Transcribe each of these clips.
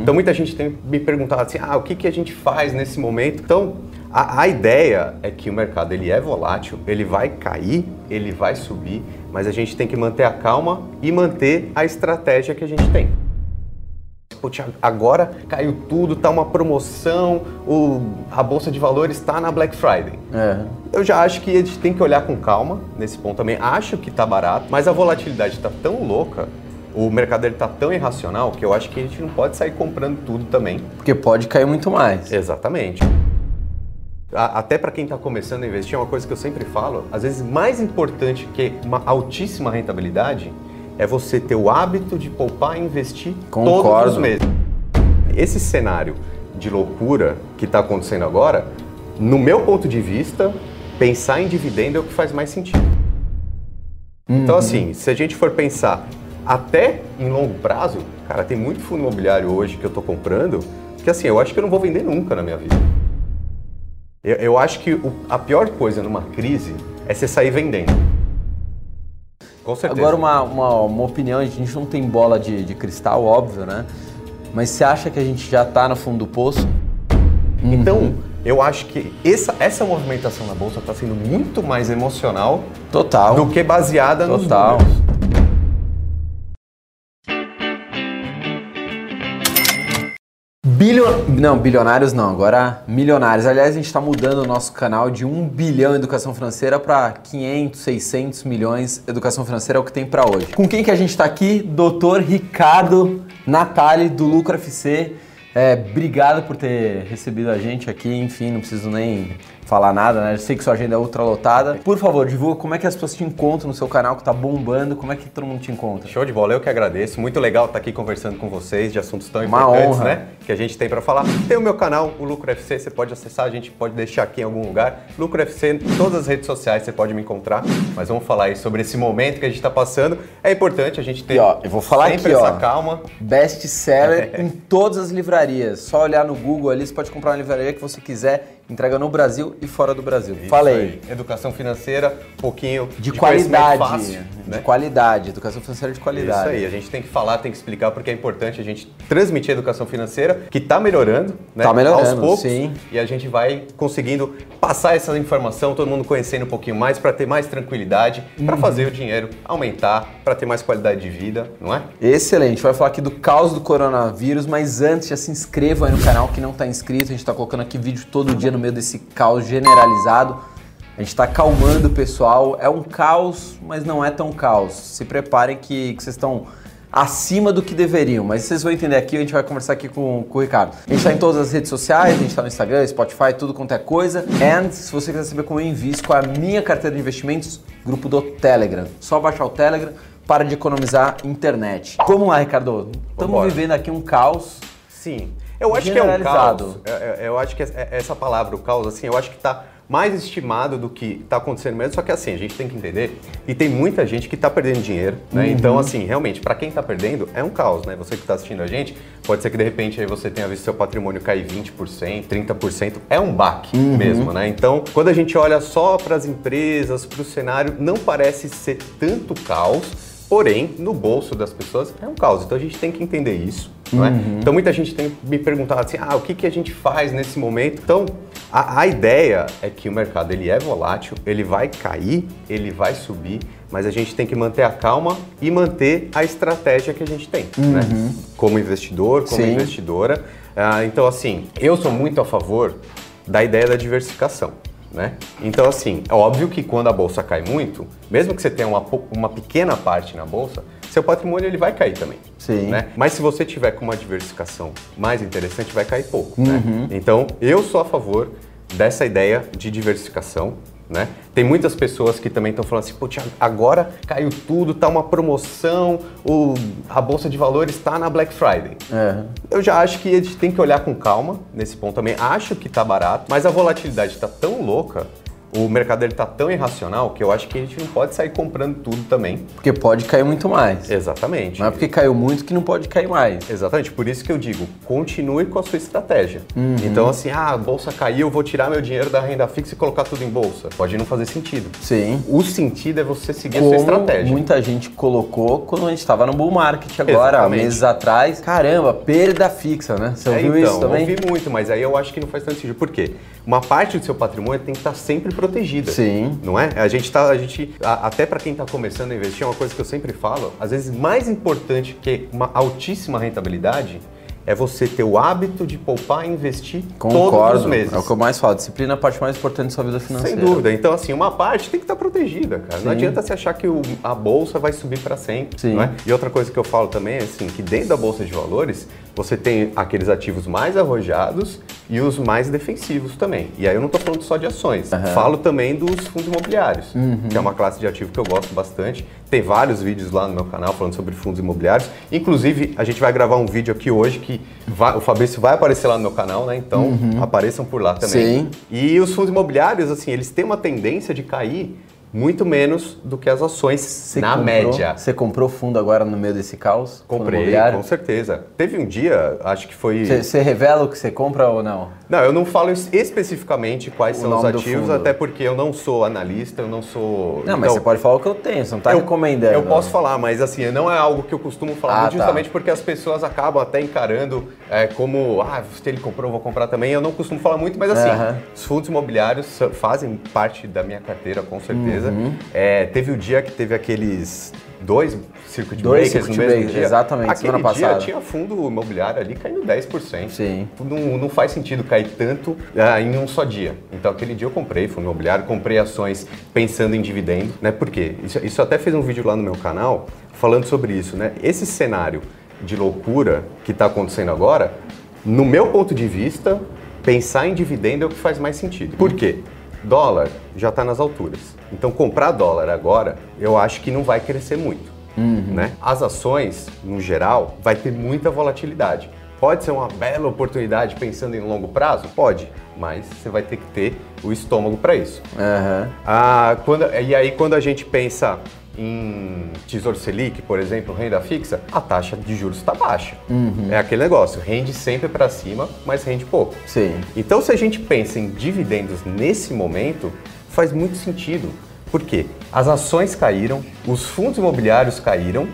Então muita gente tem me perguntado assim, ah, o que, que a gente faz nesse momento? Então a, a ideia é que o mercado ele é volátil, ele vai cair, ele vai subir, mas a gente tem que manter a calma e manter a estratégia que a gente tem. Pô, Thiago, agora caiu tudo, tá uma promoção, o, a bolsa de valores está na Black Friday. É. Eu já acho que a gente tem que olhar com calma nesse ponto também. Acho que tá barato, mas a volatilidade está tão louca, o mercado está tão irracional que eu acho que a gente não pode sair comprando tudo também. Porque pode cair muito mais. Exatamente. A- Até para quem está começando a investir, é uma coisa que eu sempre falo, às vezes mais importante que uma altíssima rentabilidade é você ter o hábito de poupar e investir todos Concordo. os meses. Esse cenário de loucura que está acontecendo agora, no meu ponto de vista, pensar em dividendo é o que faz mais sentido. Então, assim, se a gente for pensar até em longo prazo, cara, tem muito fundo imobiliário hoje que eu estou comprando que, assim, eu acho que eu não vou vender nunca na minha vida. Eu, eu acho que o- a pior coisa numa crise é você sair vendendo. Com certeza. Agora, uma, uma, uma opinião, a gente não tem bola de, de cristal, óbvio, né? Mas você acha que a gente já tá no fundo do poço? Então, eu acho que essa, essa movimentação na bolsa está sendo muito mais emocional Total. do que baseada nos Total. números. Bilio... Não, bilionários não, agora milionários. Aliás, a gente está mudando o nosso canal de 1 bilhão educação financeira para 500, 600 milhões educação financeira é o que tem para hoje. Com quem que a gente está aqui? Doutor Ricardo Natali do Lucro FC. É, obrigado por ter recebido a gente aqui. Enfim, não preciso nem falar nada, né? Eu sei que sua agenda é ultra lotada. Por favor, divulga como é que as pessoas te encontram no seu canal que tá bombando, como é que todo mundo te encontra. Show de bola, eu que agradeço. Muito legal estar aqui conversando com vocês de assuntos tão Uma importantes, honra. né? Que a gente tem para falar. Tem o meu canal, o Lucro FC, você pode acessar, a gente pode deixar aqui em algum lugar. Lucro FC, em todas as redes sociais você pode me encontrar. Mas vamos falar aí sobre esse momento que a gente está passando. É importante a gente ter E, ó, eu vou falar sempre aqui, essa ó. calma. Best seller em todas as livrarias. Só olhar no Google ali, você pode comprar uma livraria que você quiser, entrega no Brasil e fora do Brasil. Isso Falei. aí. Educação financeira, um pouquinho De, conhecimento qualidade. fácil, de né? qualidade. Educação financeira de qualidade. Isso aí, a gente tem que falar, tem que explicar, porque é importante a gente transmitir a educação financeira, que está melhorando, né? Tá melhorando, aos poucos, sim. E a gente vai conseguindo passar essa informação, todo mundo conhecendo um pouquinho mais, para ter mais tranquilidade, para Uhum. fazer o dinheiro aumentar, para ter mais qualidade de vida, não é? Excelente. Vai falar aqui do caos do coronavírus, mas antes já se inscreva aí no canal que não está inscrito. A gente está colocando aqui vídeo todo dia no meio desse caos generalizado. A gente está acalmando o pessoal. É um caos, mas não é tão caos. Se preparem que, que vocês estão acima do que deveriam. Mas vocês vão entender aqui, a gente vai conversar aqui com, com o Ricardo. A gente está em todas as redes sociais, a gente está no Instagram, Spotify, tudo quanto é coisa. And se você quiser saber como eu invisto com a minha carteira de investimentos, grupo do Telegram. Só baixar o Telegram para de economizar internet. Vamos lá, Ricardo. Estamos vivendo aqui um caos. Sim. Eu acho que é um caos. É- é- Eu acho que essa palavra, o caos, assim, eu acho que está mais estimado do que está acontecendo mesmo. Só que assim, a gente tem que entender e tem muita gente que está perdendo dinheiro, né? Então, assim, realmente, para quem está perdendo, é um caos, né? Você que está assistindo a gente, pode ser que de repente aí você tenha visto seu patrimônio cair 20%, 30%. É um baque mesmo, né? Então, quando a gente olha só para as empresas, para o cenário, não parece ser tanto caos. Porém, no bolso das pessoas é um caos. Então a gente tem que entender isso. Não é? Então muita gente tem me perguntado assim, ah, o que, que a gente faz nesse momento? Então a, a ideia é que o mercado ele é volátil, ele vai cair, ele vai subir, mas a gente tem que manter a calma e manter a estratégia que a gente tem, né? Como investidor, como Sim. investidora. Ah, então assim, eu sou muito a favor da ideia da diversificação. Né? Então, assim, é óbvio que quando a bolsa cai muito, mesmo que você tenha uma, uma pequena parte na bolsa, seu patrimônio ele vai cair também. Sim. Né? Mas se você tiver com uma diversificação mais interessante, vai cair pouco. Uhum. Né? Então, eu sou a favor dessa ideia de diversificação. Né? Tem muitas pessoas que também estão falando assim, Thiago, agora caiu tudo, tá uma promoção, o, a bolsa de valores está na Black Friday. É. Eu já acho que a gente tem que olhar com calma nesse ponto também. Acho que tá barato, mas a volatilidade tá tão louca, o mercado ele tá tão irracional que eu acho que a gente não pode sair comprando tudo também. Porque pode cair muito mais. Exatamente. Não é porque caiu muito que não pode cair mais. Exatamente, por isso que eu digo, continue com a sua estratégia. Uhum. Então, assim, ah, a bolsa caiu, eu vou tirar meu dinheiro da renda fixa e colocar tudo em bolsa. Pode não fazer sentido. Sim. O sentido é você seguir Como a sua estratégia. muita gente colocou quando a gente estava no bull market agora, Exatamente. meses atrás. Caramba, perda fixa, né? Você É, ouviu então, isso também? ouvi muito, mas aí eu acho que não faz tanto sentido. Por quê? Uma parte do seu patrimônio tem que estar sempre protegida. Sim. Não é? A gente tá, a gente, a- até para quem está começando a investir, é uma coisa que eu sempre falo, às vezes mais importante que uma altíssima rentabilidade é você ter o hábito de poupar e investir todos Concordo. os meses. É o que eu mais falo. Disciplina é a parte mais importante da sua vida financeira. Sem dúvida. Então, assim, uma parte tem que estar protegida, cara. Sim. Não adianta você achar que o- a bolsa vai subir para sempre, Sim. é? E outra coisa que eu falo também é assim, que dentro da bolsa de valores, você tem aqueles ativos mais arrojados e os mais defensivos também. E aí eu não estou falando só de ações. Falo também dos fundos imobiliários, Uhum. que é uma classe de ativo que eu gosto bastante. Tem vários vídeos lá no meu canal falando sobre fundos imobiliários. Inclusive, a gente vai gravar um vídeo aqui hoje que vai- o Fabrício vai aparecer lá no meu canal, né? Então, apareçam por lá também. Uhum. Sim. E os fundos imobiliários, assim, eles têm uma tendência de cair muito menos do que as ações Você na comprou- média. Você comprou fundo agora no meio desse caos? Comprei, com certeza. Teve um dia, acho que foi. Você, revela o que você compra ou não? Não, eu não falo es- especificamente quais O são os ativos, até porque eu não sou analista, eu não sou. Não, mas Então, você pode falar o que eu tenho, você não tá eu, recomendando. Eu posso falar, mas assim, não é algo que eu costumo falar Ah, tá. justamente porque as pessoas acabam até encarando é, como, ah, se ele comprou, eu vou comprar também. Eu não costumo falar muito, mas assim, Aham. os fundos imobiliários fazem parte da minha carteira, com certeza. Uhum. É, teve o dia que teve aqueles dois circuit Dois breakers circuit no mesmo breakers, dia. exatamente, Aquele semana dia passada. tinha fundo imobiliário ali caindo 10%. Sim. Não, não faz sentido cair tanto ah, em um só dia. Então, aquele dia eu comprei fundo imobiliário, comprei ações pensando em dividendo, né? Por quê? Isso, isso até fez um vídeo lá no meu canal falando sobre isso, né? Esse cenário de loucura que está acontecendo agora, no meu ponto de vista, pensar em dividendo é o que faz mais sentido. Por quê? Dólar já está nas alturas. Então, comprar dólar agora, eu acho que não vai crescer muito. Né? As ações, no geral, vai ter muita volatilidade. Pode ser uma bela oportunidade pensando em longo prazo? Pode, mas você vai ter que ter o estômago para isso. Aham. Ah, quando, e aí, quando a gente pensa em Tesouro Selic, por exemplo, renda fixa, a taxa de juros está baixa. É aquele negócio, rende sempre para cima, mas rende pouco. Sim. Então, se a gente pensa em dividendos nesse momento, faz muito sentido. Por quê? As ações caíram, os fundos imobiliários caíram,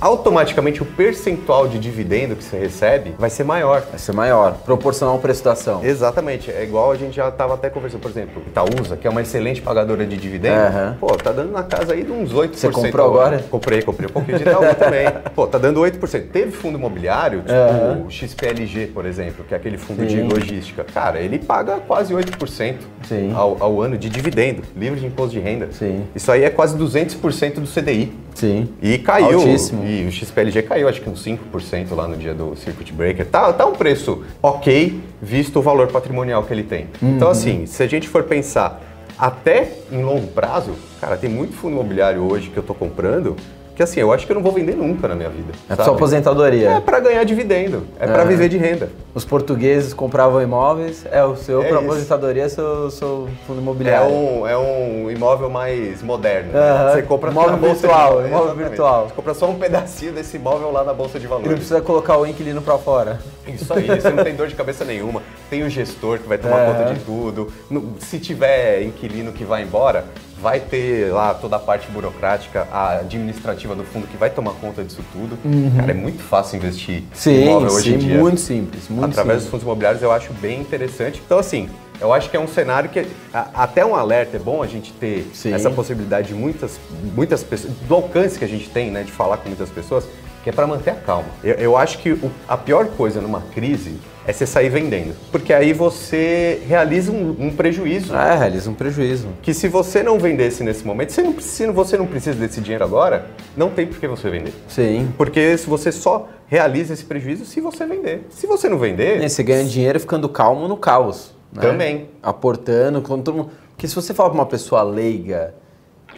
automaticamente o percentual de dividendo que você recebe vai ser maior. Vai ser maior, proporcional ao preço da ação. Exatamente, é igual a gente já estava até conversando, por exemplo, Itaúsa, que é uma excelente pagadora de dividendo, Aham. pô, tá dando na casa aí de uns 8%. Você comprou agora? Comprei, comprei um pouquinho de Itaú também. Pô, tá dando 8%. Teve fundo imobiliário, tipo Aham. o XPLG, por exemplo, que é aquele fundo de Sim. logística. Cara, ele paga quase 8% Sim. ao, ao ano de dividendo, livre de imposto de renda. Sim. Isso aí é quase 200% do CDI. Sim. E caiu. Altíssimo. E o XPLG caiu, acho que uns 5% lá no dia do Circuit Breaker. Tá, tá um preço ok, visto o valor patrimonial que ele tem. Uhum. Então, assim, se a gente for pensar até em longo prazo, cara, tem muito fundo imobiliário hoje que eu tô comprando que, assim, eu acho que eu não vou vender nunca na minha vida. É sabe? sua aposentadoria. É para ganhar dividendo, é para Ah. viver de renda. Os portugueses compravam imóveis, é o seu É para aposentadoria, seu, seu fundo É imobiliário. um, é um imóvel mais moderno. né? Você compra Imóvel de virtual, valores, imóvel exatamente. virtual. Você compra só um pedacinho desse imóvel lá na bolsa de E não valores. precisa colocar o inquilino para fora. Isso aí, você não tem dor de cabeça nenhuma. Tem o gestor que vai tomar É. conta de tudo. Se tiver inquilino que vai embora, vai ter lá toda a parte burocrática, a administrativa do fundo que vai tomar conta disso tudo. Cara, é muito fácil investir Uhum. Sim, imóvel hoje sim, em dia. muito simples, muito Através dos simples. fundos imobiliários eu acho bem interessante. Então, assim, eu acho que é um cenário que até um alerta é bom a gente ter Sim. essa possibilidade de muitas, muitas pessoas, do alcance que a gente tem, né, de falar com muitas pessoas, que é para manter a calma. Eu, eu acho que o- a pior coisa numa crise é você sair vendendo, porque aí você realiza um, um prejuízo. É, realiza um prejuízo. Que se você não vendesse nesse momento, você não, precisa, você não precisa desse dinheiro agora, não tem por que você vender. Sim. Porque se você só realiza esse prejuízo se você vender. Se você não vender, E você ganha dinheiro ficando calmo no caos. né? Também. Aportando, quando todo mundo... Porque se você falar pra uma pessoa leiga,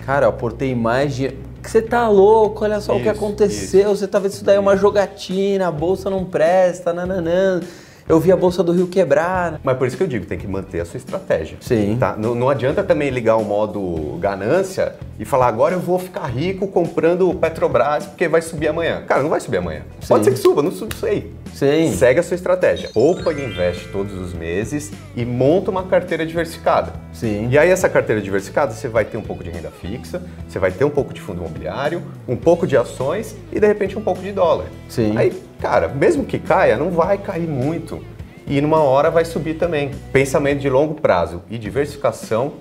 cara, eu aportei mais dinheiro... Você tá louco, olha só o que Isso, aconteceu, você tá vendo isso daí é uma jogatina, a bolsa não presta, nananã. Eu vi a Bolsa do Rio quebrar. Mas por isso que eu digo, tem que manter a sua estratégia. Sim. Tá? Não, não adianta também ligar o modo ganância e falar, agora eu vou ficar rico comprando Petrobras porque vai subir amanhã. Cara, não vai subir amanhã. Sim. Pode ser que suba, não sei. Sim. Segue a sua estratégia. Poupa e investe todos os meses e monta uma carteira diversificada. Sim. E aí essa carteira diversificada, você vai ter um pouco de renda fixa, você vai ter um pouco de fundo imobiliário, um pouco de ações e de repente um pouco de dólar. Sim. Aí, cara, mesmo que caia, não vai cair muito. E numa hora vai subir também. Pensamento de longo prazo e diversificação,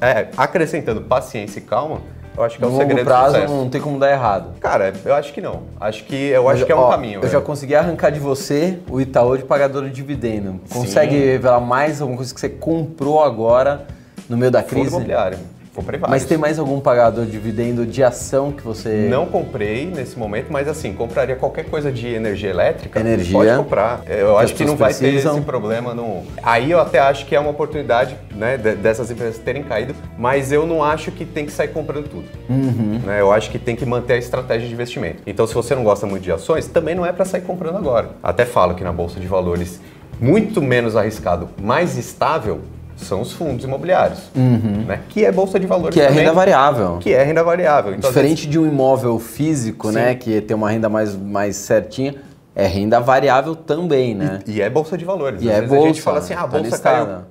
é, acrescentando paciência e calma, eu acho que é o No longo segredo prazo do sucesso. não tem como dar errado. Cara, eu acho que não. Acho que eu acho Mas, que é um ó, caminho. Eu né? já consegui arrancar de você o Itaú de pagador de dividendo. Consegue revelar mais alguma coisa que você comprou agora no meio da Fundo crise? imobiliário. Comprei vários. Mas tem mais algum pagador de dividendo de ação que você. Não comprei nesse momento, mas assim, compraria qualquer coisa de energia elétrica. Energia. Pode comprar. Eu acho que não vai ter precisam. esse problema. No... Aí eu até acho que é uma oportunidade né, de- dessas empresas terem caído, mas eu não acho que tem que sair comprando tudo. Uhum. Né, eu acho que tem que manter a estratégia de investimento. Então, se você não gosta muito de ações, também não é para sair comprando agora. Até falo que na Bolsa de Valores, muito menos arriscado, mais estável, são os fundos imobiliários. Né, que é Bolsa de Valores Uhum. Que é também, renda variável. Que é renda variável. Então, às vezes, Diferente de um imóvel físico, né? Que tem uma renda mais, mais certinha, é renda variável também, né? E é bolsa de valores. E Às é vezes a gente bolsa, fala assim, ah, a tá bolsa listada.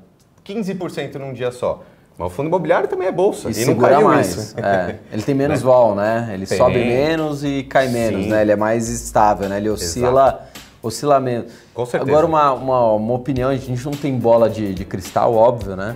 caiu 15% num dia só. Mas o fundo imobiliário também é bolsa. E, E, não segura mais. É. Ele tem menos vol, né? Ele Tem. sobe menos e cai menos, Sim. né? Ele é mais estável, né? Ele oscila, oscila menos. Com certeza. Agora, uma, uma, uma opinião, a gente não tem bola de, de cristal, óbvio, né?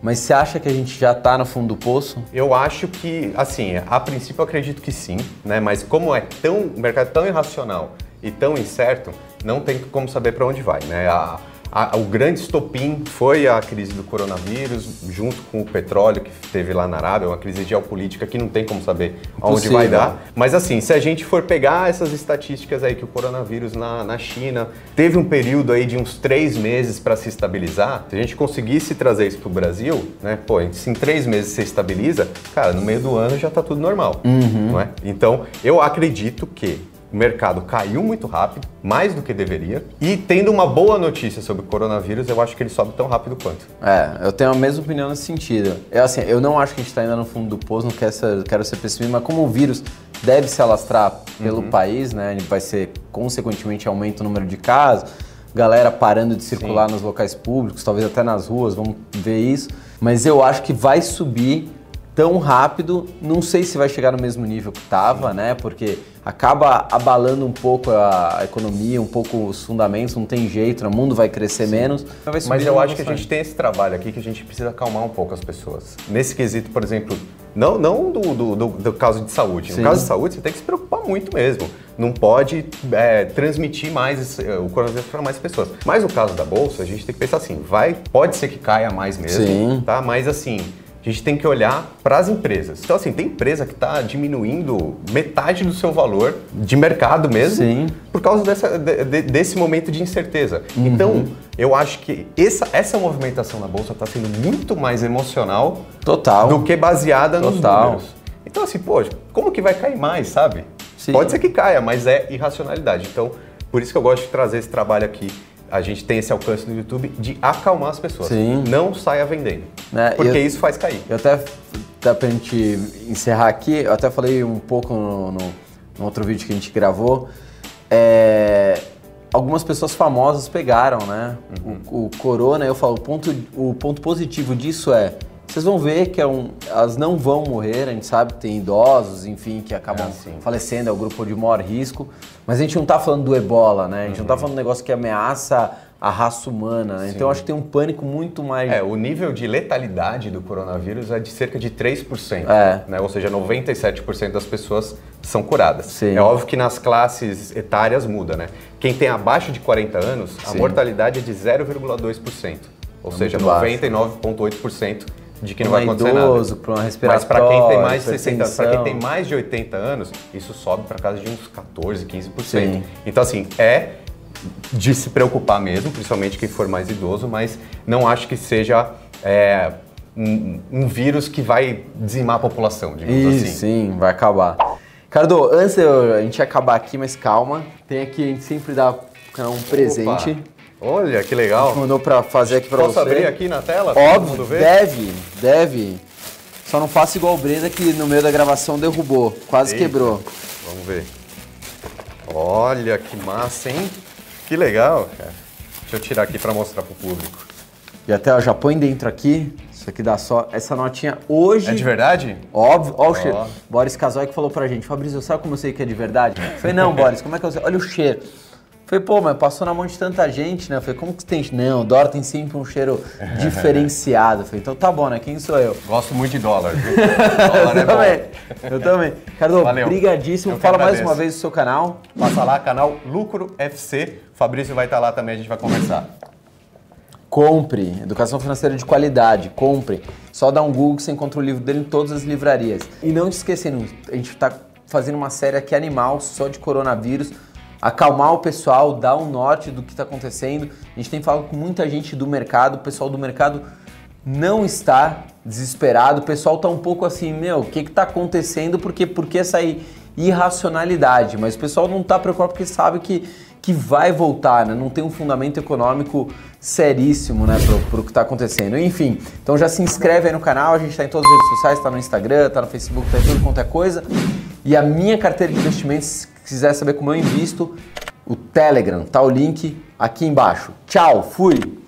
Mas você acha que a gente já tá no fundo do poço? Eu acho que, assim, a princípio eu acredito que sim, né? Mas como é tão, o mercado é tão irracional e tão incerto, não tem como saber para onde vai, né? A- a- o grande estopim foi a crise do coronavírus, junto com o petróleo que teve lá na Arábia, uma crise geopolítica que não tem como saber aonde vai dar. Mas assim, se a gente for pegar essas estatísticas aí que o coronavírus na, na China teve um período aí de uns três meses para se estabilizar, se a gente conseguisse trazer isso para o Brasil, né? Pô, se em três meses você estabiliza, cara, no meio do ano já tá tudo normal, não é? Então, eu acredito que o mercado caiu muito rápido, mais do que deveria, e tendo uma boa notícia sobre o coronavírus, eu acho que ele sobe tão rápido quanto. É, eu tenho a mesma opinião nesse sentido. Eu, assim, eu não acho que a gente está ainda no fundo do poço, não quero ser, quero ser pessimista, mas como o vírus deve se alastrar pelo país, né? Ele vai ser, consequentemente, aumento o número de casos, galera parando de circular nos locais públicos, talvez até nas ruas, vamos ver isso. Mas eu acho que vai subir tão rápido, não sei se vai chegar no mesmo nível que estava, né? Porque acaba abalando um pouco a economia, um pouco os fundamentos, não tem jeito, o mundo vai crescer menos. Vai Mas eu acho que a gente tem esse trabalho aqui que a gente precisa acalmar um pouco as pessoas. Nesse quesito, por exemplo, não, não do, do, do- do caso de saúde. Sim. No caso de saúde, você tem que se preocupar muito mesmo. Não pode é, transmitir mais esse- é, o coronavírus para mais pessoas. Mas no caso da bolsa, a gente tem que pensar assim: vai, pode ser que caia mais mesmo, Sim. tá? Mas assim. A gente tem que olhar para as empresas. Então, assim, tem empresa que está diminuindo metade do seu valor de mercado mesmo Sim. por causa dessa- de- de- desse momento de incerteza. Então, eu acho que essa, essa movimentação na Bolsa está sendo muito mais emocional Total. do que baseada nos Total. números. Então, assim, poxa, como que vai cair mais, sabe? Sim. Pode ser que caia, mas é irracionalidade. Então, por isso que eu gosto de trazer esse trabalho aqui. A gente tem esse alcance no YouTube de acalmar as pessoas. Sim. Não saia vendendo. Né, Porque eu- isso faz cair. Eu até, até pra gente encerrar aqui, eu até falei um pouco no, no- no outro vídeo que a gente gravou. é, algumas pessoas famosas pegaram, né? O, o corona, eu falo, o ponto, o ponto positivo disso é. Vocês vão ver que é um, elas não vão morrer, a gente sabe que tem idosos, enfim, que acabam É, falecendo, é o grupo de maior risco. Mas a gente não tá falando do ebola, né? A gente não tá falando de um negócio que ameaça a raça humana, né? Então acho que tem um pânico muito mais. É, o nível de letalidade do coronavírus é de cerca de 3%. É. Né? Ou seja, 97% das pessoas são curadas. Sim. É óbvio que nas classes etárias muda, né? Quem tem abaixo de 40 anos, a Sim. mortalidade é de 0,2%. Ou É seja, muito baixo. 99,8% de que não vai acontecer idoso, nada. pra uma Mas para quem tem mais de 60 anos, para quem tem mais de 80 anos, isso sobe para casa de uns 14, 15%. Sim. Então, assim, é de se preocupar mesmo, principalmente quem for mais idoso, mas não acho que seja é, um, um vírus que vai dizimar a população, digamos Isso, assim. sim, vai acabar. Cardo, antes eu- a gente acabar aqui, mas calma, tem aqui, a gente sempre dá um presente. Olha, que legal. Mandou pra fazer aqui pra Posso você. abrir aqui na tela? Óbvio, deve, deve. Só não faça igual o Breda que no meio da gravação derrubou, quase Eita. quebrou. Vamos ver. Olha que massa, hein? Que legal, cara. Deixa eu tirar aqui para mostrar pro público. E até, ó, já põe dentro aqui. Isso aqui dá só. Essa notinha hoje. É de verdade? Óbvio, ó o Ó. cheiro. Boris Casoy que falou pra gente, Fabrício, sabe como eu sei que é de verdade? Eu falei, não, Boris, como é que eu sei? Olha o cheiro. Falei, pô, mas passou na mão de tanta gente, né? Falei, como que tem? Não, Dora tem sempre um cheiro diferenciado. Falei, então tá bom, né? Quem sou eu? Gosto muito de dólar, viu? dólar eu é também. bom. Eu também. Cardo, Valeu. brigadíssimo. Eu que Fala mais uma vez do seu canal. Passa lá, canal Lucro FC. Fabrício vai estar lá também, a gente vai conversar. Compre, educação financeira de qualidade, compre. Só dá um Google que você encontra o livro dele em todas as livrarias. E não te esquecendo, a gente está fazendo uma série aqui animal só de coronavírus, acalmar o pessoal, dar um norte do que está acontecendo. A gente tem falado com muita gente do mercado, o pessoal do mercado não está desesperado, o pessoal está um pouco assim, meu, o que está acontecendo? Porque, por que essa irracionalidade? Mas o pessoal não está preocupado porque sabe que, que vai voltar, né? não tem um fundamento econômico seríssimo né, para o que está acontecendo. Enfim, então já se inscreve aí no canal, a gente está em todas as redes sociais, está no Instagram, está no Facebook, está em tudo quanto é coisa. E a minha carteira de investimentos, quiser saber como eu invisto, o Telegram, tá o link aqui embaixo. Tchau, fui!